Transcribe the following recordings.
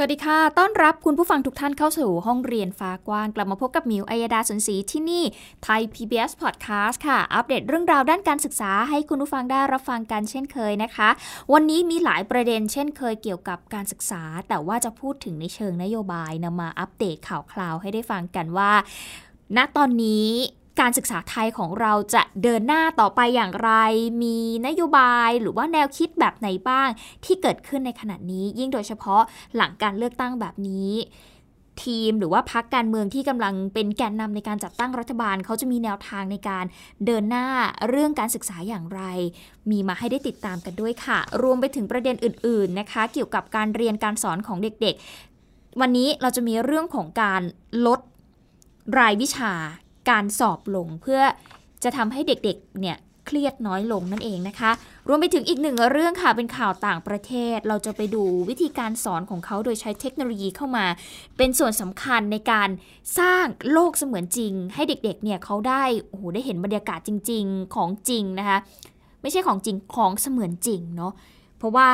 วัสดีค่ะ ต้อนรับคุณผู้ฟังทุกท่านเข้าสู่ห้องเรียนฟ้ากว้าง กลับมาพบกับมิวอัยดาสนศรีที่นี่ไทย PBS Podcast ค่ะ อัปเดตเรื่องราวด้านการศึกษาให้คุณผู้ฟังได้รับฟังกันเช่นเคยนะคะ วันนี้มีหลายประเด็นเช่นเคยเกี่ยวกับการศึกษา แต่ว่าจะพูดถึงในเชิงนโยบายนำมาอัปเดตข่าวคราวให้ได้ฟังกันว่า ณตอนนี้ การศึกษาไทยของเราจะเดินหน้าต่อไปอย่างไร มีนโยบายหรือว่าแนวคิดแบบไหนบ้าง ที่เกิดขึ้นในขณะนี้ ยิ่งโดยเฉพาะหลังการเลือกตั้งแบบนี้ ทีมหรือว่าพักการเมืองที่กำลังเป็นแกนนำในการจัดตั้งรัฐบาล เขาจะมีแนวทางในการเดินหน้าเรื่องการศึกษาอย่างไร มีมาให้ได้ติดตามกันด้วยค่ะ รวมไปถึงประเด็นอื่น ๆนะคะ เกี่ยวกับการเรียนการสอนของเด็ก ๆ วันนี้เราจะมีเรื่องของการลดรายวิชา การสอบลงเพื่อจะทำให้เด็กๆ เนี่ยเครียดน้อยลงนั่นเองนะคะ รวมไปถึงอีกหนึ่งเรื่องค่ะเป็นข่าวต่างประเทศ เราจะไปดูวิธีการสอนของเขาโดยใช้เทคโนโลยีเข้ามา เป็นส่วนสำคัญในการสร้างโลกเสมือนจริง ให้เด็กๆ เนี่ยเขาได้โอ้โหได้เห็นบรรยากาศจริง ๆ ของจริงนะคะ ไม่ใช่ของจริงของเสมือนจริงเนาะ เพราะว่า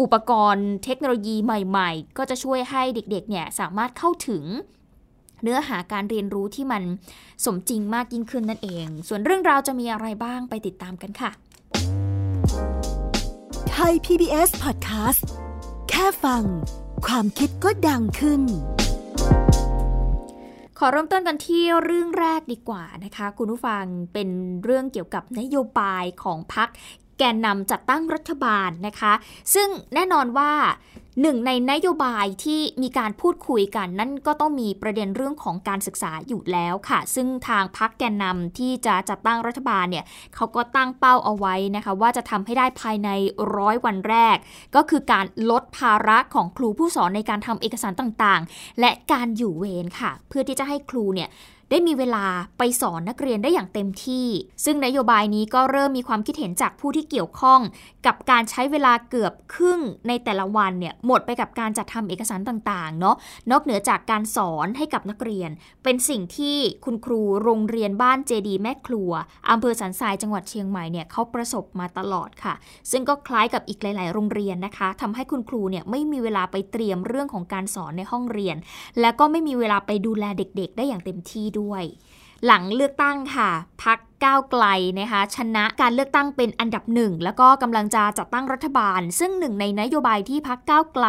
อุปกรณ์เทคโนโลยีใหม่ ๆ ก็จะช่วยให้เด็กๆ เนี่ยสามารถเข้าถึง เนื้อหาการเรียนรู้ที่มันสมจริงมากยิ่งขึ้นนั่นเอง ส่วนเรื่องราวจะมีอะไรบ้างไปติดตามกันค่ะ ไทย PBS Podcast แค่ฟัง ความคิดก็ดังขึ้นขอเริ่มต้นกันที่เรื่องแรกดีกว่านะคะ คุณผู้ฟังเป็นเรื่องเกี่ยวกับนโยบายของพรรคแกนนำจัดตั้งรัฐบาลนะคะ ซึ่งแน่นอนว่า หนึ่งในนโยบายที่มีการพูดคุยกันนั่นก็ต้องมีประเด็นเรื่องของการศึกษาอยู่แล้วค่ะ ซึ่งทางพรรคแกนนำที่จะจัดตั้งรัฐบาลเนี่ยเขาก็ตั้งเป้าเอาไว้นะคะ ว่าจะทำให้ได้ภายในร้อยวันแรก ก็คือการลดภาระของครูผู้สอนในการทำเอกสารต่างๆ และการอยู่เวรค่ะ เพื่อที่จะให้ครูเนี่ย ได้มีเวลาไปสอนนักเรียนได้อย่างเต็มที่ ซึ่งนโยบายนี้ก็เริ่มมีความคิดเห็นจากผู้ที่เกี่ยวข้อง กับการใช้เวลาเกือบครึ่งในแต่ละวันเนี่ยหมดไปกับการจัดทำเอกสารต่างๆเนาะนอกเหนือจากการสอนให้กับนักเรียน เป็นสิ่งที่คุณครูโรงเรียนบ้านเจดีแม่ครัวอำเภอสันทรายจังหวัดเชียงใหม่เนี่ยเขาประสบมาตลอดค่ะ ซึ่งก็คล้ายกับอีกหลาย ๆ โรงเรียนนะคะทำให้คุณครูเนี่ยไม่มีเวลาไปเตรียมเรื่องของการสอนในห้องเรียน และก็ไม่มีเวลาไปดูแลเด็ก ๆ ได้อย่างเต็มที่ด้วยหลังเลือกตั้งค่ะพักก้าวไกลนะคะชนะการเลือกตั้งเป็นอันดับหนึ่งแล้วก็กำลังจะจัดตั้งรัฐบาล ซึ่งหนึ่งในนโยบายที่พักก้าวไกล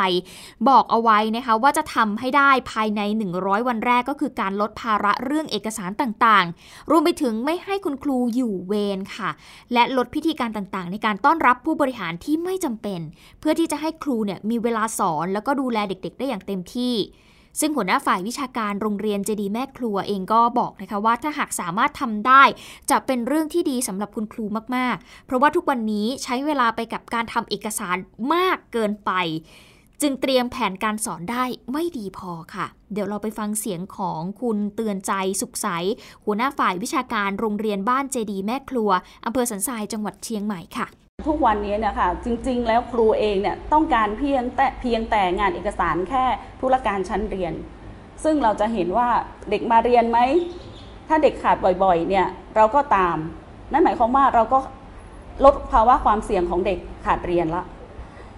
บอกเอาไว้นะคะว่าจะทำให้ได้ภายใน 100 วันแรกก็คือการลดภาระเรื่องเอกสารต่างๆ รวมไปถึงไม่ให้คุณครูอยู่เวรค่ะ และลดพิธีการต่างๆ ในการต้อนรับผู้บริหารที่ไม่จำเป็น เพื่อที่จะให้ครูเนี่ยมีเวลาสอนแล้วก็ดูแลเด็ก ๆ ได้อย่างเต็มที่ ซึ่งหัวหน้าฝ่ายวิชาการโรงเรียนเจดีแม่ครัวเองก็บอกนะคะว่าถ้าหากสามารถทำได้ จะเป็นเรื่องที่ดีสำหรับคุณครูมากๆ เพราะว่าทุกวันนี้ใช้เวลาไปกับการทำเอกสารมากเกินไป จึงเตรียมแผนการสอนได้ไม่ดีพอค่ะ เดี๋ยวเราไปฟังเสียงของคุณเตือนใจสุขใส หัวหน้าฝ่ายวิชาการโรงเรียนบ้านเจดีแม่ครัวอำเภอสันทรายจังหวัดเชียงใหม่ค่ะ ทุกวันนี้นะคะจริงๆ แล้วครูเองเนี่ยต้องการเพียงแต่เพียงแต่งานเอกสารแค่ธุรการชั้นเรียน ซึ่งเราจะเห็นว่าเด็กมาเรียนไหม ถ้าเด็กขาดบ่อยๆเนี่ยเราก็ตาม นั่นหมายความว่าเราก็ลดภาวะความเสี่ยงของเด็กขาดเรียนละ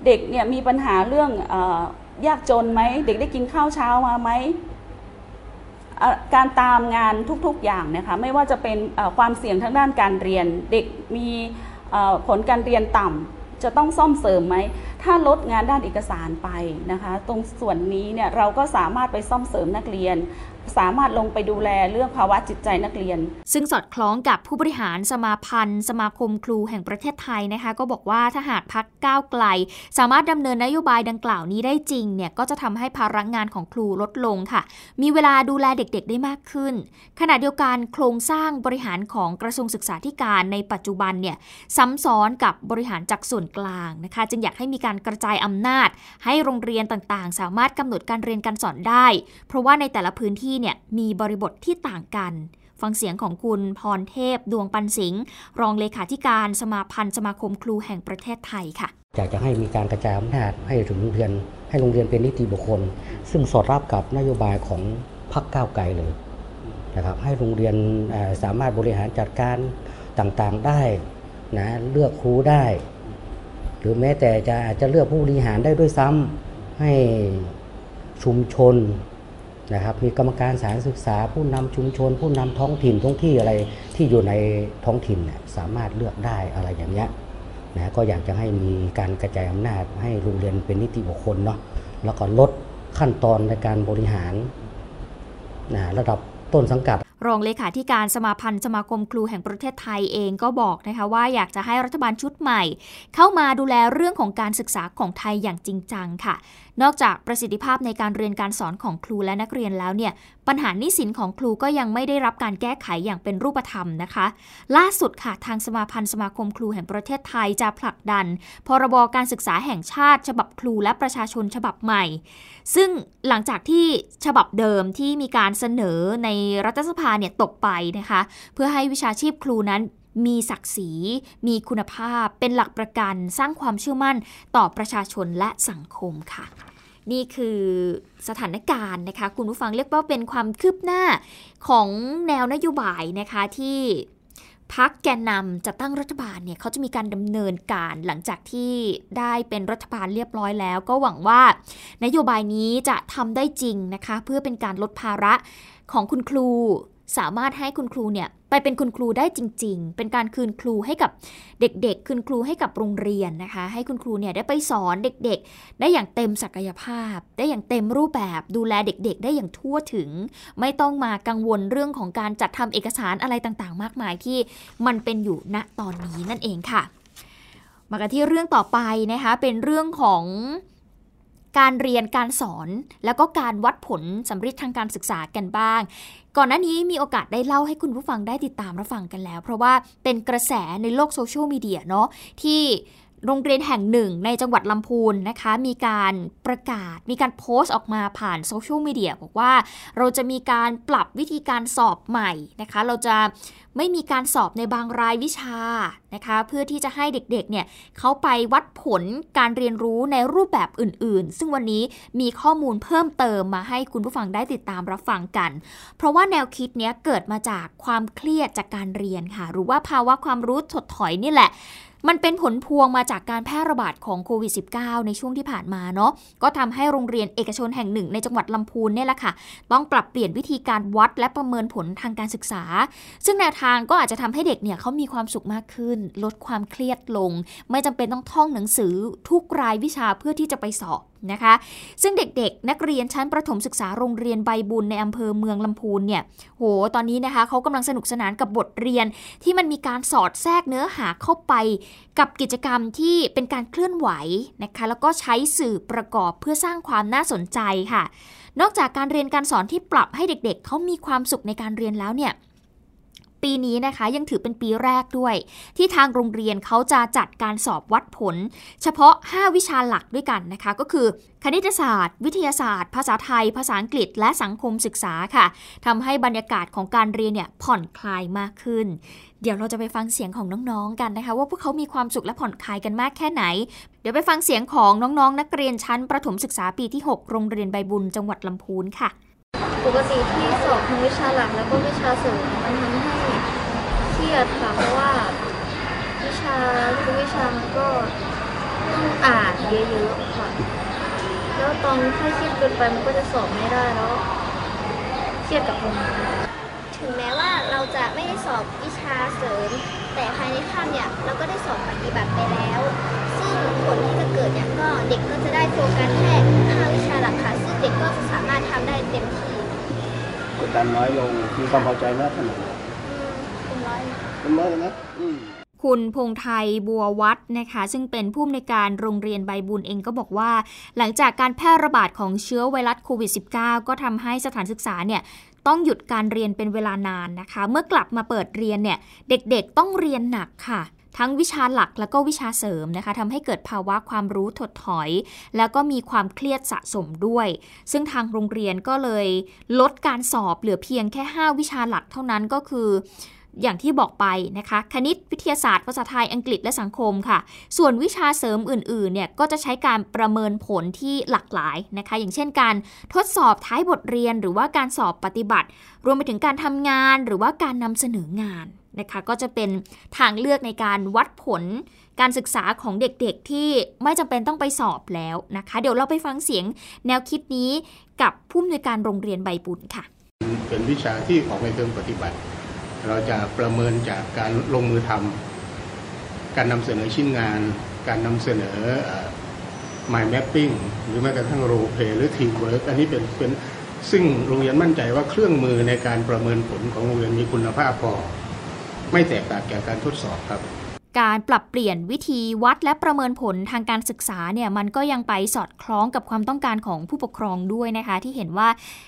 เด็กเนี่ยมีปัญหาเรื่องอยากจนไหม เด็กได้กินข้าวเช้ามาไหมการตามงานทุกๆอย่างนะคะไม่ว่าจะเป็นความเสี่ยงทางด้านการเรียน เด็กมี ผลการเรียนต่ำจะต้องซ่อมเสริมไหม ถ้าลดงานด้านเอกสารไปนะคะ ตรงส่วนนี้เนี่ยเราก็สามารถไปซ่อมเสริมนักเรียน สามารถลงไปดูแลเรื่องภาวะจิตใจนักเรียน ซึ่งสอดคล้องกับผู้บริหารสมาพันธ์ สมาคมครูแห่งประเทศไทยนะคะ ก็บอกว่าถ้าหากพักก้าวไกล สามารถดำเนินนโยบายดังกล่าวนี้ได้จริงเนี่ยก็จะทำให้ภาระงานของครูลดลงค่ะ มีเวลาดูแลเด็กๆ ได้มากขึ้น ขณะเดียวกันโครงสร้างบริหารของกระทรวงศึกษาธิการในปัจจุบันเนี่ยซ้ำซ้อนกับบริหารจากส่วนกลางนะคะ จึงอยากให้มีการกระจายอำนาจ ให้โรงเรียนต่างๆ สามารถกำหนดการเรียนการสอนได้ เพราะว่าในแต่ละพื้นที่ที่เนี่ยมีบริบทที่ต่างกัน ฟังเสียงของคุณพรเทพดวงปันสิงห์รองเลขาธิการสมาพันธ์สมาคมครูแห่งประเทศไทยค่ะอยากจะให้มีการกระจายอำนาจให้ถึงโรงเรียน ให้โรงเรียนเป็นนิติบุคคล ซึ่งสอดรับกับนโยบายของพรรคก้าวไกลเลยนะครับให้โรงเรียนสามารถบริหารจัดการต่างๆได้นะเลือกครูได้ หรือแม้แต่จะอาจจะเลือกผู้บริหารได้ด้วยซ้ำให้ชุมชน นะครับมีกรรมการสารศึกษา ผู้นำชุมชน ผู้นำท้องถิ่นท้องที่อะไรที่อยู่ในท้องถิ่นเนี่ยสามารถเลือกได้อะไรอย่างเงี้ยนะก็อยากจะให้มีการกระจายอำนาจให้โรงเรียนเป็นนิติบุคคลเนาะแล้วก็ลดขั้นตอนในการบริหารนะระดับต้นสังกัด รองเลขาธิการสมาพันธ์สมาคมครูแห่งประเทศไทยเองก็บอกนะคะว่าอยากจะให้รัฐบาลชุดใหม่ เข้ามาดูแลเรื่องของการศึกษาของไทยอย่างจริงจังค่ะ นอกจากประสิทธิภาพในการเรียนการสอนของครูและนักเรียนแล้วเนี่ยปัญหานิสินของครูก็ยังไม่ได้รับการแก้ไขอย่างเป็นรูปธรรมนะคะ ล่าสุดค่ะทางสมาพันธ์สมาคมครูแห่งประเทศไทยจะผลักดัน พรบการศึกษาแห่งชาติ ฉบับครูและประชาชนฉบับใหม่ ซึ่งหลังจากที่ฉบับเดิมที่มีการเสนอในรัฐสภาเนี่ยตกไปนะคะ เพื่อให้วิชาชีพครูนั้น มีศักดิ์ศรี มีคุณภาพ เป็นหลักประกัน สร้างความเชื่อมั่นต่อประชาชนและสังคมค่ะ นี่คือสถานการณ์นะคะ คุณผู้ฟังเรียกว่าเป็นความคืบหน้าของแนวนโยบายนะคะที่พักแกนนำจัดตั้งรัฐบาลเนี่ยเขาจะมีการดำเนินการหลังจากที่ได้เป็นรัฐบาลเรียบร้อยแล้ว ก็หวังว่านโยบายนี้จะทำได้จริงนะคะ เพื่อเป็นการลดภาระของคุณครู สามารถให้คุณครูเนี่ย ไปเป็นคุณครูได้จริง ๆ เป็นการคืนครูให้กับเด็ก ๆ คืนครูให้กับโรงเรียนนะคะ ให้คุณครูเนี่ยได้ไปสอนเด็กๆ ได้อย่างเต็มศักยภาพ ได้อย่างเต็มรูปแบบดูแลเด็ก ๆ ได้อย่างทั่วถึง ไม่ต้องมากังวลเรื่องของการจัดทำเอกสารอะไรต่างๆ มากมายที่มันเป็นอยู่ณตอนนี้นั่นเองค่ะ มากันที่เรื่องต่อไปนะคะเป็นเรื่องของ การเรียนการสอน แล้วก็การวัดผลสำเร็จทางการศึกษากันบ้าง ก่อนหน้านี้มีโอกาสได้เล่าให้คุณผู้ฟังได้ติดตามรับฟังกันแล้ว เพราะว่าเป็นกระแสในโลกโซเชียลมีเดียเนาะที่ โรงเรียนแห่งหนึ่งในจังหวัดลำพูนนะคะ มีการประกาศมีการโพสต์ออกมาผ่านโซเชียลมีเดียบอกว่าเราจะมีการปรับวิธีการสอบใหม่นะคะ เราจะไม่มีการสอบในบางรายวิชานะคะ เพื่อที่จะให้เด็กๆเนี่ยเขาไปวัดผลการเรียนรู้ในรูปแบบอื่นๆ ซึ่งวันนี้มีข้อมูลเพิ่มเติมมาให้คุณผู้ฟังได้ติดตามรับฟังกัน เพราะว่าแนวคิดเนี้ยเกิดมาจากความเครียดจากการเรียนค่ะ หรือว่าภาวะความรู้ถดถอยนี่แหละ มันเป็นผลพวงมาจากการแพร่ระบาดของโควิด -19 ในช่วงที่ผ่านมาเนาะก็ทำให้โรงเรียนเอกชนแห่งหนึ่งในจังหวัดลำพูนเนี่ยแหละค่ะ ต้องปรับเปลี่ยนวิธีการวัดและประเมินผลทางการศึกษา ซึ่งแนวทางก็อาจจะทำให้เด็กเนี่ยเขามีความสุขมากขึ้น ลดความเครียดลง ไม่จำเป็นต้องท่องหนังสือทุกรายวิชาเพื่อที่จะไปสอบนะคะ ซึ่งเด็กๆ นักเรียนชั้นประถมศึกษาโรงเรียนใบบุญในอำเภอเมืองลำพูนเนี่ย โห ตอนนี้นะคะเขากำลังสนุกสนานกับบทเรียนที่มันมีการสอดแทรกเนื้อหาเข้าไป กับกิจกรรมที่เป็นการเคลื่อนไหวนะคะ แล้วก็ใช้สื่อประกอบเพื่อสร้างความน่าสนใจค่ะ นอกจากการเรียนการสอนที่ปรับให้เด็กๆ เขามีความสุขในการเรียนแล้วเนี่ย ปีนี้นะคะยังถือเป็นปีแรกด้วย ที่ทางโรงเรียนเขาจะจัดการสอบวัดผล เฉพาะ 5 วิชาหลักด้วยกันนะคะ ก็คือ คณิตศาสตร์ วิทยาศาสตร์ ภาษาไทย ภาษาอังกฤษ และสังคมศึกษาค่ะทำให้บรรยากาศของการเรียนเนี่ยผ่อนคลายมากขึ้น เดี๋ยวเราจะไปฟังเสียงของน้องๆกันนะคะ ว่าพวกเขามีความสุขและผ่อนคลายกันมากแค่ไหน เดี๋ยวไปฟังเสียงของน้องๆ นักเรียนชั้นประถมศึกษาปีที่ 6 โรงเรียนใบบุญจังหวัดลำพูนค่ะปกติที่สอบทั้งวิชาหลักแล้วก็วิชาเสริมมันทำให้รียดค่ะเพราะว่าวิชาทุกวิชามันก็ต้องอ่านเยอะๆค่ะ แล้วตอนถ้าเครียดเกินไปมันก็จะสอบไม่ได้แล้วเครียดกับตรงนี้ถึงแม้ว่าเราจะไม่ได้สอบวิชาเสริม แต่ภายในขั้นเนี่ยเราก็ได้สอบปฏิบัติไปแล้ว ซึ่งผลที่จะเกิดเนี่ยก็เด็กก็จะได้โฟกัสแค่5วิชาหลักค่ะซึ่งเด็กก็จะสามารถทำได้เต็มที่กดดันน้อยลงมีความพอใจมากขนาดไหนเป็นร้อยนะ คุณพงไทยบัววัดนะคะ ซึ่งเป็นผู้อำนวยการโรงเรียนใบบุญเองก็บอกว่า หลังจากการแพร่ระบาดของเชื้อไวรัสโควิด -19 ก็ทำให้สถานศึกษาเนี่ยต้องหยุดการเรียนเป็นเวลานานนะคะ เมื่อกลับมาเปิดเรียนเนี่ยเด็กๆต้องเรียนหนักค่ะ ทั้งวิชาหลักแล้วก็วิชาเสริมนะคะทำให้เกิดภาวะความรู้ถดถอย แล้วก็มีความเครียดสะสมด้วย ซึ่งทางโรงเรียนก็เลยลดการสอบเหลือเพียงแค่ 5 วิชาหลักเท่านั้นก็คือ อย่างที่บอกไปนะคะคณิตวิทยาศาสตร์ภาษาไทยอังกฤษและสังคมค่ะ ส่วนวิชาเสริมอื่นๆเนี่ยก็จะใช้การประเมินผลที่หลากหลายนะคะ อย่างเช่นการทดสอบท้ายบทเรียนหรือว่าการสอบปฏิบัติ รวมไปถึงการทำงานหรือว่าการนำเสนองานนะคะก็จะเป็นทางเลือกในการวัดผลการศึกษาของเด็กๆที่ไม่จำเป็นต้องไปสอบแล้วนะคะ เดี๋ยวเราไปฟังเสียงแนวคิดนี้กับผู้อำนวยการโรงเรียนใบบุญค่ะ เป็นวิชาที่ออกในเชิงปฏิบัติ เราจะประเมินจากการลงมือทำการนำเสนอชิ้นงาน การนำเสนอ mind mapping หรือแม้กระทั่งโรเพหรือ teamwork อันนี้เป็นเป็นซึ่งโรงเรียนมั่นใจว่าเครื่องมือในการประเมินผลของโรงเรียนมีคุณภาพพอ ไม่แตกต่างแก่การทดสอบครับ การปรับเปลี่ยนวิธีวัดและประเมินผลทางการศึกษาเนี่ยมันก็ยังไปสอดคล้องกับความต้องการของผู้ปกครองด้วยนะคะ ที่เห็นว่า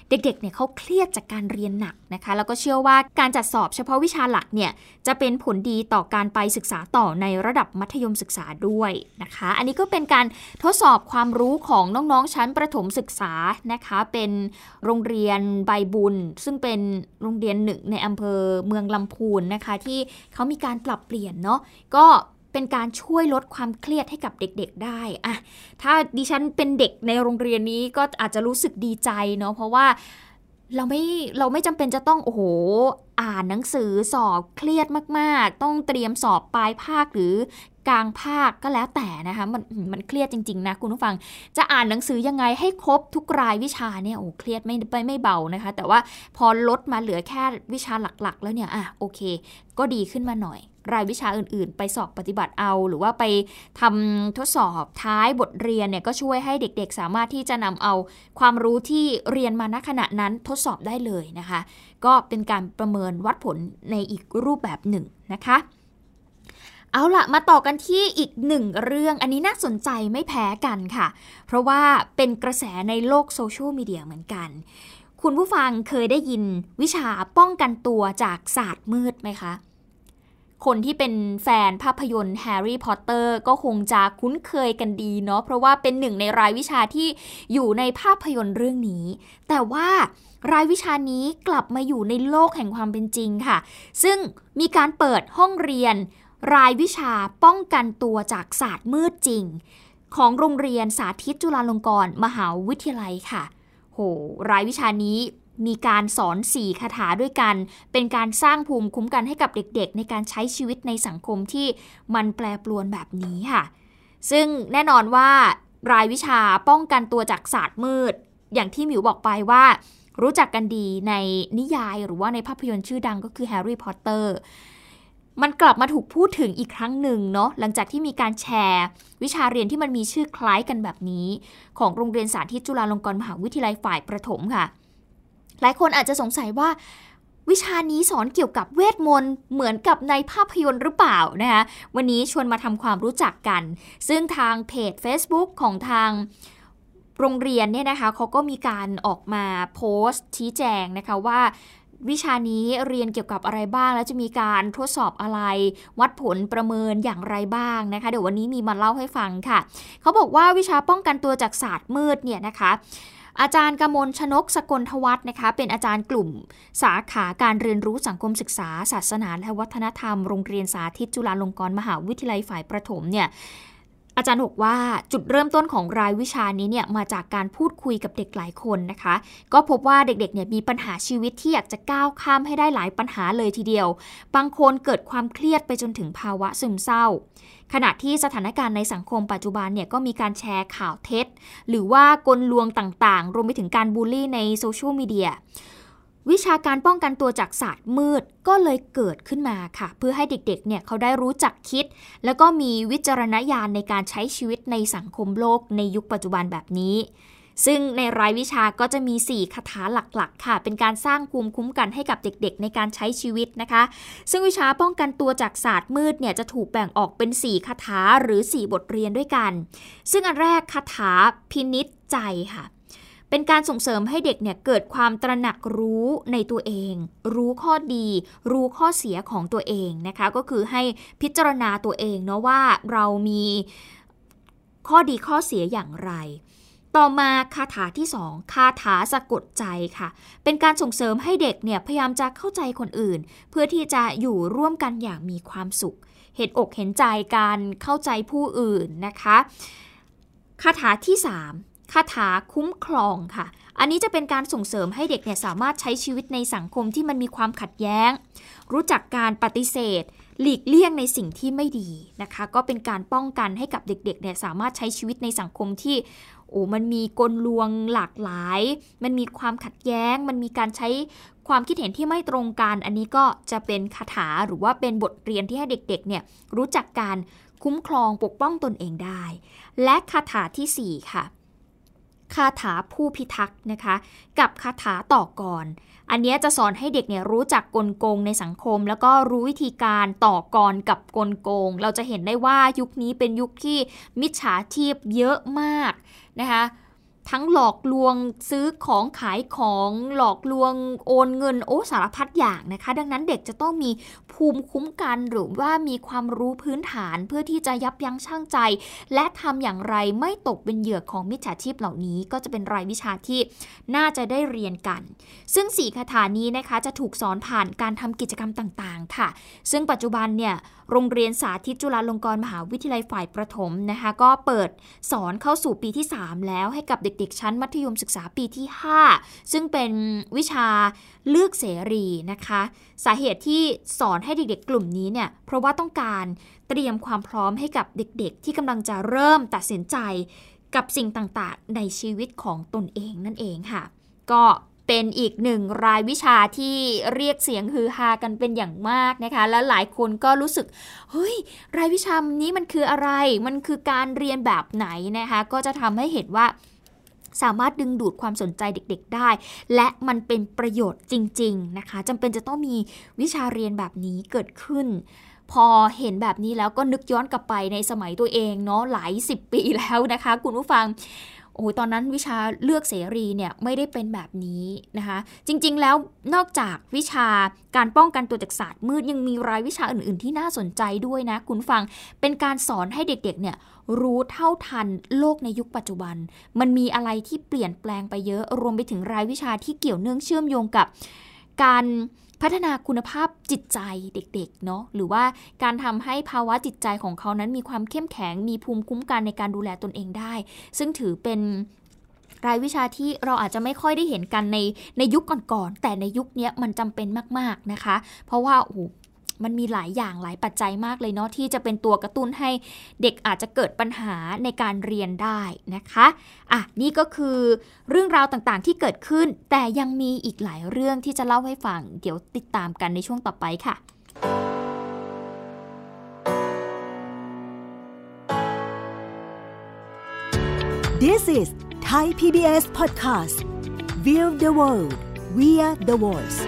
เด็กๆเนี่ยเขาเครียดจากการเรียนหนักนะคะ แล้วก็เชื่อว่าการจัดสอบเฉพาะวิชาหลักเนี่ยจะเป็นผลดีต่อการไปศึกษาต่อในระดับมัธยมศึกษาด้วยนะคะ อันนี้ก็เป็นการทดสอบความรู้ของน้องๆชั้นประถมศึกษานะคะ เป็นโรงเรียนใบบุญ ซึ่งเป็นโรงเรียนหนึ่งในอำเภอเมืองลำพูนนะคะ ที่เขามีการปรับเปลี่ยนเนาะก็็เป็นการช่วยลดความเครียดให้กับเด็กๆได้อะถ้าดิฉันเป็นเด็กในโรงเรียนนี้ก็อาจจะรู้สึกดีใจเนาะเพราะว่าเราไม่เราไม่จำเป็นจะต้องโอ้โหอ่านหนังสือสอบเครียดมากๆ ต้องเตรียมสอบปลายภาคหรือกลางภาคก็แล้วแต่นะคะมันมันเครียดจริง ๆ นะคุณผู้ฟัง จะอ่านหนังสือยังไงให้ครบทุกรายวิชาเนี่ยโอ้เครียดไม่ไปไม่เบานะคะ แต่ว่าพอลดมาเหลือแค่วิชาหลักๆ แล้วเนี่ยอะโอเค ก็ดีขึ้นมาหน่อย รายวิชาอื่น ๆ ไปสอบปฏิบัติเอา หรือว่าไปทำทดสอบท้ายบทเรียนเนี่ยก็ช่วยให้เด็กๆ สามารถที่จะนำเอาความรู้ที่เรียนมาณขณะนั้นทดสอบได้เลยนะคะ ก็เป็นการประเมินวัดผลในอีกรูปแบบหนึ่งนะคะเอาละมาต่อกันที่อีกหนึ่งเรื่องอันนี้น่าสนใจไม่แพ้กันค่ะ เพราะว่าเป็นกระแสในโลกโซเชียลมีเดียเหมือนกัน คุณผู้ฟังเคยได้ยินวิชาป้องกันตัวจากศาสตร์มืดไหมคะ คนที่เป็นแฟนภาพยนตร์แฮร์รี่พอตเตอร์ก็คงจะคุ้นเคยกันดีเนาะเพราะว่าเป็นหนึ่งในรายวิชาที่อยู่ในภาพยนตร์เรื่องนี้ แต่ว่ารายวิชานี้กลับมาอยู่ในโลกแห่งความเป็นจริงค่ะ ซึ่งมีการเปิดห้องเรียน รายวิชาป้องกันตัวจากศาสตร์มืดจริง ของโรงเรียนสาธิตจุฬาลงกรณ์มหาวิทยาลัยค่ะ โห รายวิชานี้ มีการสอนสี่คาถาด้วยกัน เป็นการสร้างภูมิคุ้มกันให้กับเด็กๆ ในการใช้ชีวิตในสังคมที่มันแปรปรวนแบบนี้ค่ะ ซึ่งแน่นอนว่ารายวิชาป้องกันตัวจากศาสตร์มืด อย่างที่หมิวบอกไปว่า รู้จักกันดีในนิยายหรือว่าในภาพยนตร์ชื่อดังก็คือแฮร์รี่พอตเตอร์มันกลับมาถูกพูดถึงอีกครั้งหนึ่งเนาะหลังจากที่มีการแชร์ วิชาเรียนที่มันมีชื่อคล้ายกันแบบนี้ ของโรงเรียนสาธิตจุฬาลงกรณ์มหาวิทยาลัยฝ่ายประถมค่ะ หลายคนอาจจะสงสัยว่าวิชานี้สอนเกี่ยวกับเวทมนต์เหมือนกับในภาพยนตร์หรือเปล่านะคะวันนี้ชวนมาทำความรู้จักกัน ซึ่งทางเพจ Facebook ของทางโรงเรียนเนี่ยนะคะเขาก็มีการออกมาโพสต์ชี้แจงนะคะว่าวิชานี้เรียนเกี่ยวกับอะไรบ้าง แล้วจะมีการทดสอบอะไร วัดผลประเมินอย่างไรบ้างนะคะ เดี๋ยววันนี้มีมาเล่าให้ฟังค่ะ เขาบอกว่าวิชาป้องกันตัวจากศาสตร์มืดเนี่ยนะคะ อาจารย์กมลชนกสกลทวัฒนะคะ เป็นอาจารย์กลุ่มสาขาการเรียนรู้สังคมศึกษา ศาสนาและวัฒนธรรมโรงเรียนสาธิตจุฬาลงกรณ์มหาวิทยาลัยฝ่ายประถมเนี่ย อาจารย์บอกว่าจุดเริ่มต้นของรายวิชานี้เนี่ยมาจากการพูดคุยกับเด็กหลายคนนะคะ ก็พบว่าเด็กๆเนี่ยมีปัญหาชีวิตที่อยากจะก้าวข้ามให้ได้หลายปัญหาเลยทีเดียว บางคนเกิดความเครียดไปจนถึงภาวะซึมเศร้า ขณะที่สถานการณ์ในสังคมปัจจุบันเนี่ยก็มีการแชร์ข่าวเท็จ หรือว่ากลลวงต่างๆ รวมไปถึงการบูลลี่ในโซเชียลมีเดีย วิชาการป้องกันตัวจากศาสตร์มืดก็เลยเกิดขึ้นมาค่ะ เพื่อให้เด็กๆเนี่ยเขาได้รู้จักคิด แล้วก็มีวิจารณญาณในการใช้ชีวิตในสังคมโลกในยุคปัจจุบันแบบนี้ ซึ่งในรายวิชาก็จะมี 4 คาถาหลักๆ ค่ะ เป็นการสร้างภูมิคุ้มกันให้กับเด็กๆ ในการใช้ชีวิตนะคะ ซึ่งวิชาป้องกันตัวจากศาสตร์มืดเนี่ยจะถูกแบ่งออกเป็น 4 คาถาหรือ 4 บทเรียนด้วยกัน ซึ่งอันแรกคาถาพินิษใจค่ะ เป็นการส่งเสริมให้เด็กเนี่ยเกิดความตระหนักรู้ในตัวเอง รู้ข้อดี รู้ข้อเสียของตัวเองนะคะ ก็คือให้พิจารณาตัวเองเนาะว่าเรามีข้อดีข้อเสียอย่างไร ต่อมาคาถาที่สองคาถาสะกดใจค่ะ เป็นการส่งเสริมให้เด็กเนี่ยพยายามจะเข้าใจคนอื่น เพื่อที่จะอยู่ร่วมกันอย่างมีความสุข เห็นอกเห็นใจการเข้าใจผู้อื่นนะคะ คาถาที่ 3 คาถาคุ้มครองค่ะ อันนี้จะเป็นการส่งเสริมให้เด็กเนี่ยสามารถใช้ชีวิตในสังคมที่มันมีความขัดแย้ง รู้จักการปฏิเสธ หลีกเลี่ยงในสิ่งที่ไม่ดีนะคะ ก็เป็นการป้องกันให้กับเด็กๆเนี่ยสามารถใช้ชีวิตในสังคมที่โอ้มันมีกลลวงหลากหลาย มันมีความขัดแย้ง มันมีการใช้ความคิดเห็นที่ไม่ตรงกัน อันนี้ก็จะเป็นคาถาหรือว่าเป็นบทเรียนที่ให้เด็กๆเนี่ยรู้จักการคุ้มครองปกป้องตนเองได้ และคาถาที่ 4 ค่ะ คาถาผู้พิทักษ์นะคะ กับคาถาต่อกร อันนี้จะสอนให้เด็กเนี่ยรู้จักกลโกงในสังคม แล้วก็รู้วิธีการต่อกรกับกลโกง เราจะเห็นได้ว่ายุคนี้เป็นยุคที่มิจฉาชีพเยอะมากนะคะ ทั้งหลอกลวงซื้อของขายของหลอกลวงโอนเงินโอ้สารพัดอย่างนะคะ ดังนั้นเด็กจะต้องมีภูมิคุ้มกันหรือว่ามีความรู้พื้นฐานเพื่อที่จะยับยั้งชั่งใจ และทำอย่างไรไม่ตกเป็นเหยื่อของมิจฉาชีพเหล่านี้ ก็จะเป็นรายวิชาที่น่าจะได้เรียนกัน ซึ่งสี่คาถานี้นะคะจะถูกสอนผ่านการทำกิจกรรมต่างๆ ค่ะ ซึ่งปัจจุบันเนี่ย โรงเรียนสาธิตจุฬาลงกรณ์มหาวิทยาลัยฝ่ายประถมนะคะ ก็เปิดสอนเข้าสู่ปีที่ 3 แล้วให้กับเด็กๆ ชั้นมัธยมศึกษาปีที่ 5 ซึ่งเป็นวิชาเลือกเสรีนะคะ สาเหตุที่สอนให้เด็กๆ กลุ่มนี้เนี่ยเพราะว่าต้องการเตรียมความพร้อมให้กับเด็กๆ ที่กำลังจะเริ่มตัดสินใจกับสิ่งต่างๆ ในชีวิตของตนเองนั่นเองค่ะ ก็ เป็นอีกหนึ่งรายวิชาที่เรียกเสียงฮือฮากันเป็นอย่างมากนะคะ และหลายคนก็รู้สึกเฮ้ยรายวิชานี้มันคืออะไร มันคือการเรียนแบบไหนนะคะ ก็จะทำให้เห็นว่าสามารถดึงดูดความสนใจเด็กๆได้ และมันเป็นประโยชน์จริง ๆนะคะจำเป็นจะต้องมีวิชาเรียนแบบนี้เกิดขึ้น พอเห็นแบบนี้แล้วก็นึกย้อนกลับไปในสมัยตัวเองเนาะหลายสิบปีแล้วนะคะ คุณผู้ฟัง โอ้ตอนนั้นวิชาเลือกเสรีเนี่ยไม่ได้เป็นแบบนี้นะคะ จริงๆแล้วนอกจากวิชาการป้องกันตัวจากศาสตร์มืดยังมีรายวิชาอื่น ๆ ที่น่าสนใจด้วยนะ คุณฟังเป็นการสอนให้เด็ก ๆ เนี่ยรู้เท่าทันโลกในยุคปัจจุบัน มันมีอะไรที่เปลี่ยนแปลงไปเยอะรวมไปถึงรายวิชาที่เกี่ยวเนื่องเชื่อมโยงกับการ พัฒนาคุณภาพจิตใจเด็กๆเนาะหรือว่าการทำให้ภาวะจิตใจของเขานั้นมีความเข้มแข็งมีภูมิคุ้มกันในการดูแลตนเองได้ ซึ่งถือเป็นรายวิชาที่เราอาจจะไม่ค่อยได้เห็นกันในในยุคก่อนๆแต่ในยุคนี้มันจำเป็นมาก ๆนะคะ เพราะว่าโอ้ มันมีหลายอย่างหลายปัจจัยมากเลยเนาะที่จะเป็นตัวกระตุ้นให้เด็กอาจจะเกิดปัญหาในการเรียนได้นะคะอะนี่ก็คือเรื่องราวต่างๆที่เกิดขึ้น แต่ยังมีอีกหลายเรื่องที่จะเล่าให้ฟัง เดี๋ยวติดตามกันในช่วงต่อไปค่ะ This is Thai PBS Podcast View the world via the voice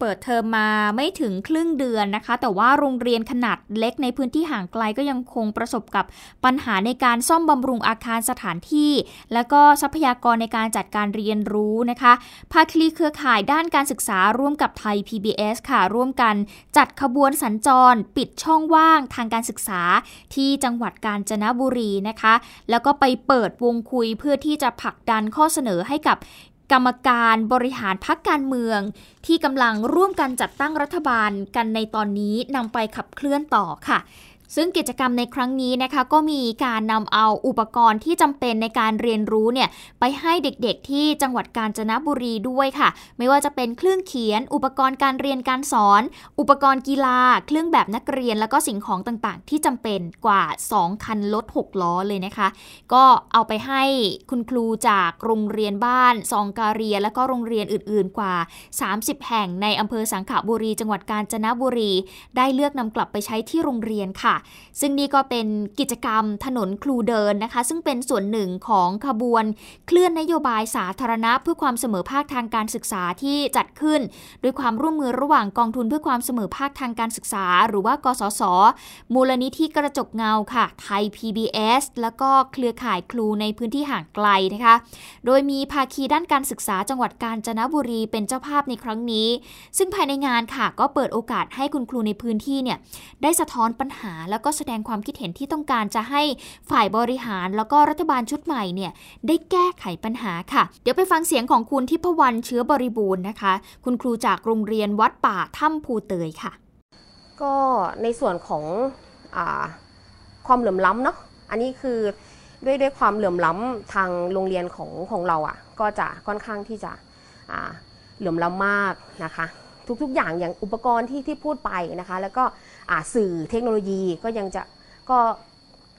เปิดเทอมมาไม่ถึงครึ่งเดือนนะคะ แต่ว่าโรงเรียนขนาดเล็กในพื้นที่ห่างไกลก็ยังคงประสบกับปัญหาในการซ่อมบำรุงอาคารสถานที่ และก็ทรัพยากรในการจัดการเรียนรู้นะคะภาคีเครือข่ายด้านการศึกษาร่วมกับไทย PBS ค่ะ ร่วมกันจัดขบวนสัญจร ปิดช่องว่างทางการศึกษาที่จังหวัดกาญจนบุรีนะคะ แล้วก็ไปเปิดวงคุยเพื่อที่จะผลักดันข้อเสนอให้กับ กรรมการบริหารพักการเมือง ที่กำลังร่วมกันจัดตั้งรัฐบาลกันในตอนนี้นำไปขับเคลื่อนต่อค่ะ ซึ่งกิจกรรมในครั้งนี้นะคะ ก็มีการนำเอาอุปกรณ์ที่จำเป็นในการเรียนรู้เนี่ยไปให้เด็กๆ ที่จังหวัดกาญจนบุรีด้วยค่ะ ไม่ว่าจะเป็นเครื่องเขียน อุปกรณ์การเรียนการสอน อุปกรณ์กีฬา เครื่องแบบนักเรียนแล้วก็สิ่งของต่างๆ ที่จำเป็นกว่า 2 คันรถ6ล้อเลยนะคะ ก็เอาไปให้คุณครูจากโรงเรียนบ้านซองการีย และก็โรงเรียนอื่นๆกว่า 30 แห่งในอำเภอสังขบุรี จังหวัดกาญจนบุรี ได้เลือกนำกลับไปใช้ที่โรงเรียนค่ะซึ่งนี่ก็เป็นกิจกรรมถนนครูเดินนะคะ ซึ่งเป็นส่วนหนึ่งของขบวนเคลื่อนนโยบายสาธารณะ เพื่อความเสมอภาคทางการศึกษาที่จัดขึ้น ด้วยความร่วมมือระหว่างกองทุนเพื่อความเสมอภาคทางการศึกษา หรือว่ากสศมูลนิธิกระจกเงาค่ะ ไทย PBS แล้วก็เครือข่ายครูในพื้นที่ห่างไกลนะคะ โดยมีภาคีด้านการศึกษาจังหวัดกาญจนบุรีเป็นเจ้าภาพในครั้งนี้ ซึ่งภายในงานค่ะก็เปิดโอกาสให้คุณครูในพื้นที่เนี่ยได้สะท้อนปัญหาแล้วก็แสดงความคิดเห็นที่ต้องการจะให้ฝ่ายบริหาร แล้วก็รัฐบาลชุดใหม่เนี่ยได้แก้ไขปัญหาค่ะ เดี๋ยวไปฟังเสียงของคุณทิพวรรณเชื้อบริบูรณ์นะคะ คุณครูจากโรงเรียนวัดป่าถ้ำภูเตยค่ะ ก็ในส่วนของอความเหลื่อมล้ำเนาะอันนี้คือด้วยด้วยความเหลื่อมล้ำทางโรงเรียนของของเราอะ่ะ ก็จะค่อนข้างที่จะเหลื่อมล้ำมากนะคะ ทุกๆอย่างอย่างอุปกรณ์ที่ที่พูดไปนะคะ แล้วก็ สื่อเทคโนโลยีก็ยังจะก็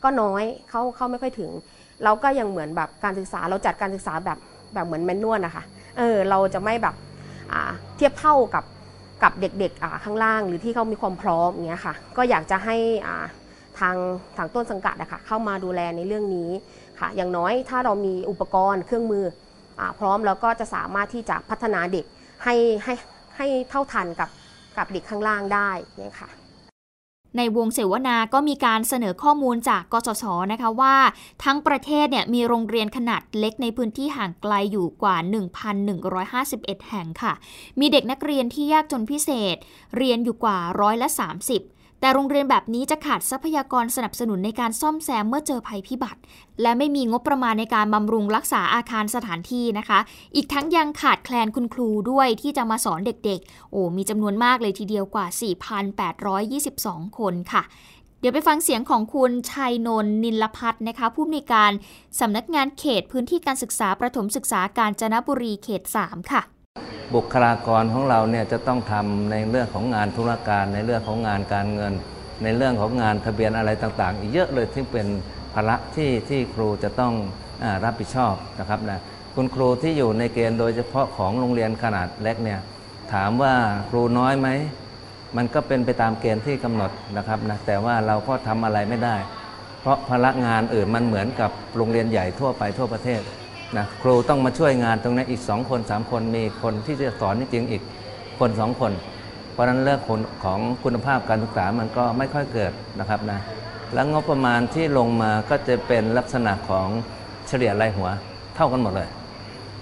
ก็น้อยเขาเขาไม่ค่อยถึง เราก็ยังเหมือนแบบการศึกษาเราจัดการศึกษาแบบแบบเหมือนแมนนวลนะคะเออเราจะไม่แบบเทียบเท่ากับกับเด็กๆข้างล่างหรือที่เขามีความพร้อมอย่างเงี้ยค่ะ ก็อยากจะให้ทางทางต้นสังกัดนะคะเข้ามาดูแลในเรื่องนี้ค่ะ อย่างน้อยถ้าเรามีอุปกรณ์เครื่องมืออพร้อมแล้วก็จะสามารถที่จะพัฒนาเด็กให้ให้ให้เท่าทันกับกับเด็กข้างล่างได้เนี่ยค่ะ ในวงเสวนาก็มีการเสนอข้อมูลจากกสศนะคะว่า ทั้งประเทศเนี่ยมีโรงเรียนขนาดเล็กในพื้นที่ห่างไกลอยู่กว่า 1,151 แห่งค่ะ มีเด็กนักเรียนที่ยากจนพิเศษ เรียนอยู่กว่าร้อยละ 30 แต่โรงเรียนแบบนี้จะขาดทรัพยากรสนับสนุนในการซ่อมแซมเมื่อเจอภัยพิบัติ และไม่มีงบประมาณในการบำรุงรักษาอาคารสถานที่นะคะ อีกทั้งยังขาดแคลนคุณครูด้วยที่จะมาสอนเด็กๆ โอ้มีจำนวนมากเลยทีเดียวกว่า 4,822 คนค่ะเดี๋ยวไปฟังเสียงของคุณชัยนนนินลพัฒนะคะ ผู้อำนวยการสำนักงานเขตพื้นที่การศึกษาประถมศึกษาการจนบุรีเขต 3 ค่ะ บุคลากรของเราเนี่ยจะต้องทำในเรื่องของงานธุรการ ในเรื่องของงานการเงิน ในเรื่องของงานทะเบียนอะไรต่างๆ อีกเยอะเลยที่เป็นภาระที่ที่ครูจะต้องอรับผิดชอบนะครับนะคุณครูที่อยู่ในเกณฑ์โดยเฉพาะของโรงเรียนขนาดเล็กเนี่ยถามว่าครูน้อยไหมมันก็เป็นไปตามเกณฑ์ที่กำหนดนะครับนะแต่ว่าเราก็ทำอะไรไม่ได้ เพราะภาระงานอื่นมันเหมือนกับโรงเรียนใหญ่ทั่วไปทั่วประเทศ นะครูต้องมาช่วยงานตรงนี้อีกสองคนสามคนมีคนที่จะสอนจริงอีกคนสองคน เพราะนั้นเรื่องของคุณภาพการศึกษามันก็ไม่ค่อยเกิดนะครับนะแล้วงบประมาณที่ลงมาก็จะเป็นลักษณะของเฉลี่ยรายหัว เท่ากันหมดเลย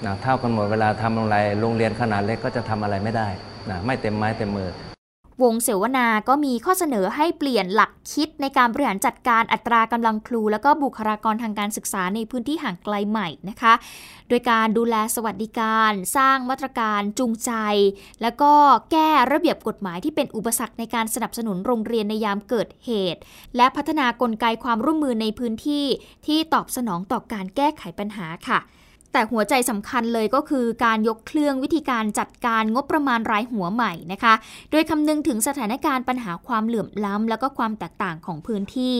นะเท่ากันหมดเวลาทำอะไรโรงเรียนขนาดเล็กก็จะทำอะไรไม่ได้นะไม่เต็มไม้เต็มมือ วงเสวนาก็มีข้อเสนอให้เปลี่ยนหลักคิดในการบริหารจัดการอัตรากำลังครู แล้วก็บุคลากรทางการศึกษาในพื้นที่ห่างไกลใหม่นะคะ โดยการดูแลสวัสดิการ สร้างมาตรการจูงใจ แล้วก็แก้ระเบียบกฎหมายที่เป็นอุปสรรคในการสนับสนุนโรงเรียนในยามเกิดเหตุ และพัฒนากลไกความร่วมมือในพื้นที่ที่ตอบสนองต่อการแก้ไขปัญหาค่ะ แต่หัวใจสำคัญเลยก็คือการยกเครื่องวิธีการจัดการงบประมาณรายหัวใหม่นะคะ โดยคำนึงถึงสถานการณ์ปัญหาความเหลื่อมล้ำ แล้วก็ความแตกต่างของพื้นที่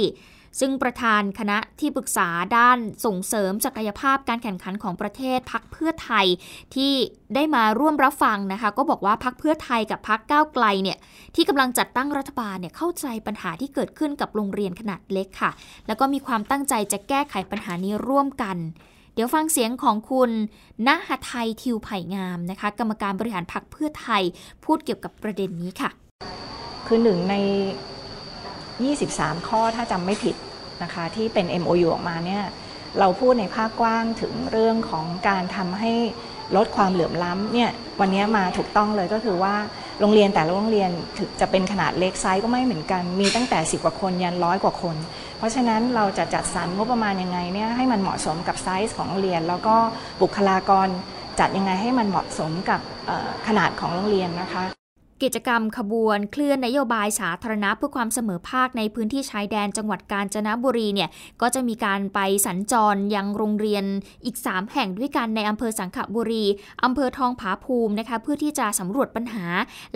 ซึ่งประธานคณะที่ปรึกษาด้านส่งเสริมศักยภาพการแข่งขันของประเทศพักเพื่อไทยที่ได้มาร่วมรับฟังนะคะ ก็บอกว่าพักเพื่อไทยกับพักก้าวไกลเนี่ยที่กำลังจัดตั้งรัฐบาลเนี่ยเข้าใจปัญหาที่เกิดขึ้นกับโรงเรียนขนาดเล็กค่ะ แล้วก็มีความตั้งใจจะแก้ไขปัญหานี้ร่วมกัน เดี๋ยวฟังเสียงของคุณณหไทยทิวไผ่งามนะคะ กรรมการบริหารพรรคเพื่อไทยพูดเกี่ยวกับประเด็นนี้ค่ะ คือหนึ่งใน 23 ข้อถ้าจำไม่ผิดนะคะที่เป็น MOU ออกมาเนี่ยเราพูดในภาคกว้างถึงเรื่องของการทำให้ลดความเหลื่อมล้ำเนี่ยวันนี้มาถูกต้องเลยก็คือว่าโรงเรียนแต่ละโรงเรียนถึงจะเป็นขนาดเล็กไซส์ก็ไม่เหมือนกัน มีตั้งแต่ 10 กว่าคนยันร้อยกว่าคน เพราะฉะนั้นเราจะจัดสรรงบประมาณยังไงเนี่ยให้มันเหมาะสมกับไซส์ของโรงเรียน แล้วก็บุคลากรจัดยังไงให้มันเหมาะสมกับขนาดของโรงเรียนนะคะ กิจกรรมขับเคลื่อนนโยบายสาธารณะเพื่อความเสมอภาคในพื้นที่ชายแดนจังหวัดกาญจนบุรีเนี่ยก็จะมีการไปสัญจรยังโรงเรียนอีก 3 แห่งด้วยกันในอำเภอสังขบุรีอำเภอทองผาภูมินะคะเพื่อที่จะสำรวจปัญหา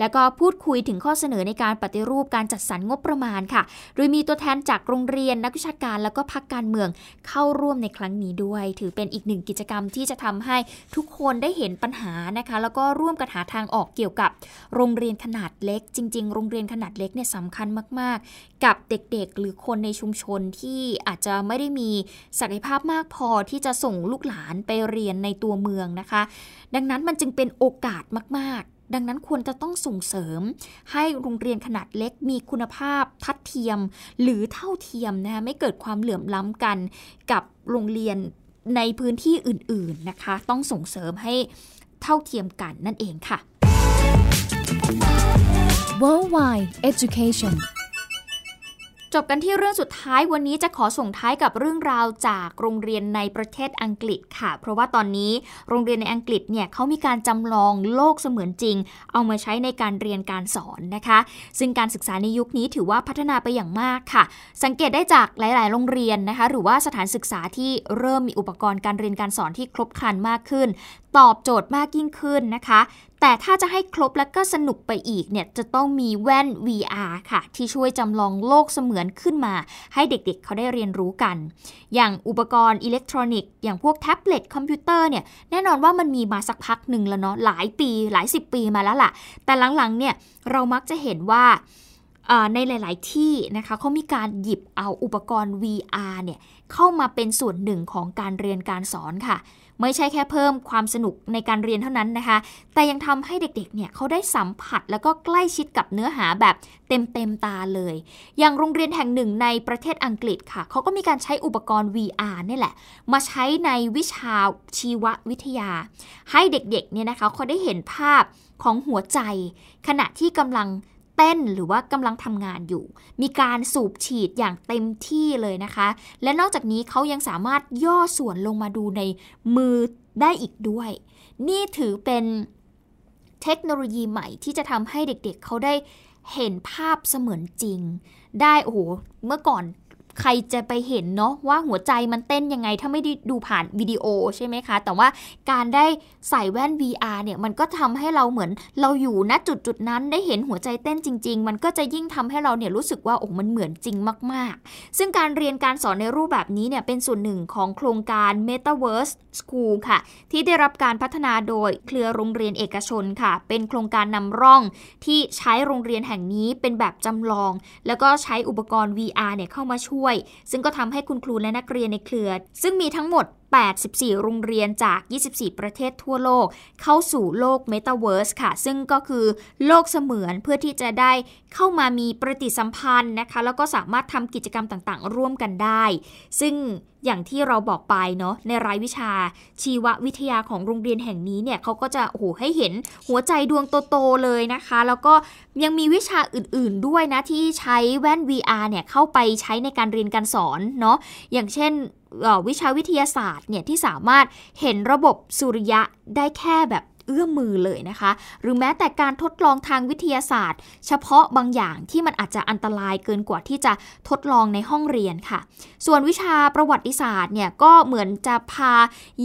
แล้วก็พูดคุยถึงข้อเสนอในการปฏิรูปการจัดสรรงบประมาณค่ะ โดยมีตัวแทนจากโรงเรียนนักวิชาการแล้วก็พักการเมืองเข้าร่วมในครั้งนี้ด้วย ถือเป็นอีกหนึ่งกิจกรรมที่จะทำให้ทุกคนได้เห็นปัญหานะคะ แล้วก็ร่วมกันหาทางออกเกี่ยวกับโรงเรียนยนขนาดเล็ก จริง ๆ โรงเรียนขนาดเล็กเนี่ยสำคัญมาก ๆ กับเด็กๆ หรือคนในชุมชนที่อาจจะไม่ได้มีศักยภาพมากพอที่จะส่งลูกหลานไปเรียนในตัวเมืองนะคะ ดังนั้นมันจึงเป็นโอกาสมาก ๆดังนั้นควรจะต้องส่งเสริม ให้โรงเรียนขนาดเล็กมีคุณภาพทัดเทียม หรือเท่าเทียมนะคะไม่เกิดความเหลื่อมล้ำกันกับโรงเรียนในพื้นที่อื่น ๆนะคะ ต้องส่งเสริมให้เท่าเทียมกันนั่นเองค่ะ Worldwide Education จบกันที่เรื่องสุดท้ายวันนี้จะขอส่งท้ายกับเรื่องราวจากโรงเรียนในประเทศอังกฤษค่ะ เพราะว่าตอนนี้โรงเรียนในอังกฤษเนี่ยเขามีการจำลองโลกเสมือนจริง เอามาใช้ในการเรียนการสอนนะคะ ซึ่งการศึกษาในยุคนี้ถือว่าพัฒนาไปอย่างมากค่ะ สังเกตได้จากหลาย ๆ โรงเรียนนะคะ หรือว่าสถานศึกษาที่เริ่มมีอุปกรณ์การเรียนการสอนที่ครบครันมากขึ้น ตอบโจทย์มากยิ่งขึ้นนะคะ แต่ถ้าจะให้ครบและก็สนุกไปอีกเนี่ยจะต้องมีแว่น VR ค่ะ ที่ช่วยจำลองโลกเสมือนขึ้นมา ให้เด็กๆเขาได้เรียนรู้กัน อย่างอุปกรณ์อิเล็กทรอนิกส์อย่างพวกแท็บเล็ตคอมพิวเตอร์เนี่ยแน่นอนว่ามันมีมาสักพักหนึ่งแล้วเนาะหลายปีหลายสิบปีมาแล้วล่ะ แต่หลังๆเนี่ยเรามักจะเห็นว่าในหลาย ๆ ที่นะคะเขามีการหยิบเอาอุปกรณ์ VR เนี่ยเข้ามาเป็นส่วนหนึ่งของการเรียนการสอนค่ะ ไม่ใช่แค่เพิ่มความสนุกในการเรียนเท่านั้นนะคะ แต่ยังทำให้เด็กๆเนี่ยเขาได้สัมผัสแล้วก็ใกล้ชิดกับเนื้อหาแบบเต็มๆตาเลย อย่างโรงเรียนแห่งหนึ่งในประเทศอังกฤษค่ะเขาก็มีการใช้อุปกรณ์ VR นี่แหละ มาใช้ในวิชาชีววิทยา ให้เด็กๆเนี่ยนะคะเขาได้เห็นภาพของหัวใจ ขณะที่กำลัง เต้นหรือว่ากำลังทำงานอยู่ มีการสูบฉีดอย่างเต็มที่เลยนะคะ และนอกจากนี้เขายังสามารถย่อส่วนลงมาดูในมือได้อีกด้วย นี่ถือเป็นเทคโนโลยีใหม่ที่จะทำให้เด็กๆเเขาได้เห็นภาพเสมือนจริง ได้โอ้โหเมื่อก่อน ใครจะไปเห็นเนาะว่าหัวใจมันเต้นยังไง ถ้าไม่ได้ดูผ่านวิดีโอใช่ไหมคะ แต่ว่าการได้ใส่แว่น VR เนี่ยมันก็ทำให้เราเหมือนเราอยู่ณจุดจุดนั้นได้เห็นหัวใจเต้นจริง ๆ มันก็จะยิ่งทำให้เราเนี่ยรู้สึกว่าโอ้มันเหมือนจริงมาก ๆ ซึ่งการเรียนการสอนในรูปแบบนี้เนี่ยเป็นส่วนหนึ่งของโครงการ Metaverse School ค่ะ ที่ได้รับการพัฒนาโดยเครือโรงเรียนเอกชนค่ะ เป็นโครงการนำร่องที่ใช้โรงเรียนแห่งนี้เป็นแบบจำลอง แล้วก็ใช้อุปกรณ์ VR เนี่ยเข้ามาช่วยซึ่งก็ทำให้คุณครูและนักเรียนในเครือ ซึ่งมีทั้งหมด 84 โรงเรียนจาก 24 ประเทศทั่วโลก เข้าสู่โลก Metaverse ค่ะ ซึ่งก็คือโลกเสมือนเพื่อที่จะได้เข้ามามีปฏิสัมพันธ์นะคะ แล้วก็สามารถทำกิจกรรมต่างๆ ร่วมกันได้ ซึ่งอย่างที่เราบอกไปเนาะในรายวิชาชีววิทยาของโรงเรียนแห่งนี้เนี่ยเขาก็จะโอ้โหให้เห็นหัวใจดวงโตๆเลยนะคะ แล้วก็ยังมีวิชาอื่นๆด้วยนะที่ใช้แว่น VR เนี่ยเข้าไปใช้ในการเรียนการสอนเนาะอย่างเช่น วิชาวิทยาศาสตร์เนี่ยที่สามารถเห็นระบบสุริยะได้แค่แบบเอื้อมมือเลยนะคะ หรือแม้แต่การทดลองทางวิทยาศาสตร์ เฉพาะบางอย่างที่มันอาจจะอันตรายเกินกว่าที่จะทดลองในห้องเรียนค่ะ ส่วนวิชาประวัติศาสตร์เนี่ยก็เหมือนจะพา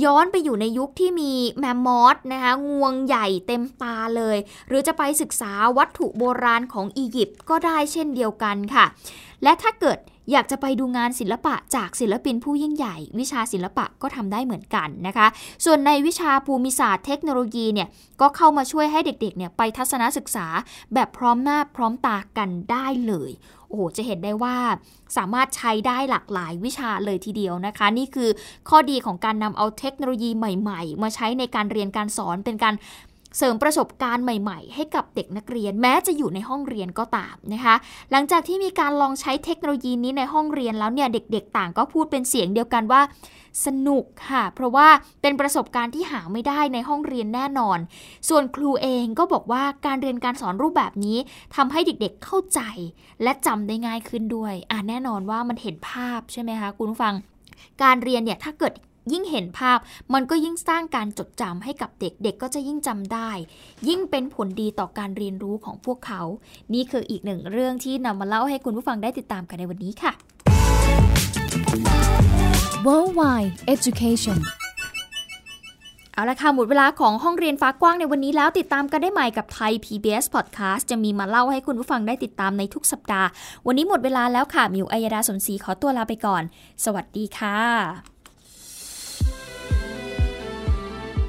ย้อนไปอยู่ในยุคที่มีแมมมอสนะคะงวงใหญ่เต็มตาเลย หรือจะไปศึกษาวัตถุโบราณของอียิปต์ก็ได้เช่นเดียวกันค่ะ และถ้าเกิด อยากจะไปดูงานศิลปะจากศิลปินผู้ยิ่งใหญ่ วิชาศิลปะก็ทำได้เหมือนกันนะคะ ส่วนในวิชาภูมิศาสตร์เทคโนโลยีเนี่ยก็เข้ามาช่วยให้เด็กๆเนี่ยไปทัศนศึกษาแบบพร้อมหน้าพร้อมตากันได้เลยโอ้โห จะเห็นได้ว่าสามารถใช้ได้หลากหลายวิชาเลยทีเดียวนะคะ นี่คือข้อดีของการนำเอาเทคโนโลยีใหม่ ๆ มาใช้ในการเรียนการสอนเป็นการ เสริมประสบการณ์ใหม่ๆ ให้กับเด็กนักเรียน แม้จะอยู่ในห้องเรียนก็ตามนะคะ หลังจากที่มีการลองใช้เทคโนโลยีนี้ในห้องเรียนแล้วเนี่ยเด็กๆ ต่างก็พูดเป็นเสียงเดียวกันว่า สนุกค่ะ เพราะว่าเป็นประสบการณ์ที่หาไม่ได้ในห้องเรียนแน่นอน ส่วนครูเองก็บอกว่าการเรียนการสอนรูปแบบนี้ทำให้เด็กๆเข้าใจ และจำได้ง่ายขึ้นด้วยอ่าแน่นอนว่ามันเห็นภาพใช่ไหมคะคุณผู้ฟัง การเรียนเนี่ยถ้าเกิด ยิ่งเห็นภาพ มันก็ยิ่งสร้างการจดจำให้กับเด็กเด็กก็จะยิ่งจำได้ ยิ่งเป็นผลดีต่อการเรียนรู้ของพวกเขา นี่คืออีกหนึ่งเรื่องที่นำมาเล่าให้คุณผู้ฟังได้ติดตามกันในวันนี้ค่ะ Worldwide Education เอาละค่ะ หมดเวลาของห้องเรียนฟ้ากว้างในวันนี้แล้วติดตามกันได้ใหม่กับไทย PBS Podcast จะมีมาเล่าให้คุณผู้ฟังได้ติดตามในทุกสัปดาห์ วันนี้หมดเวลาแล้วค่ะ มิวอัยดาสนศรีขอตัวลาไปก่อน สวัสดีค่ะ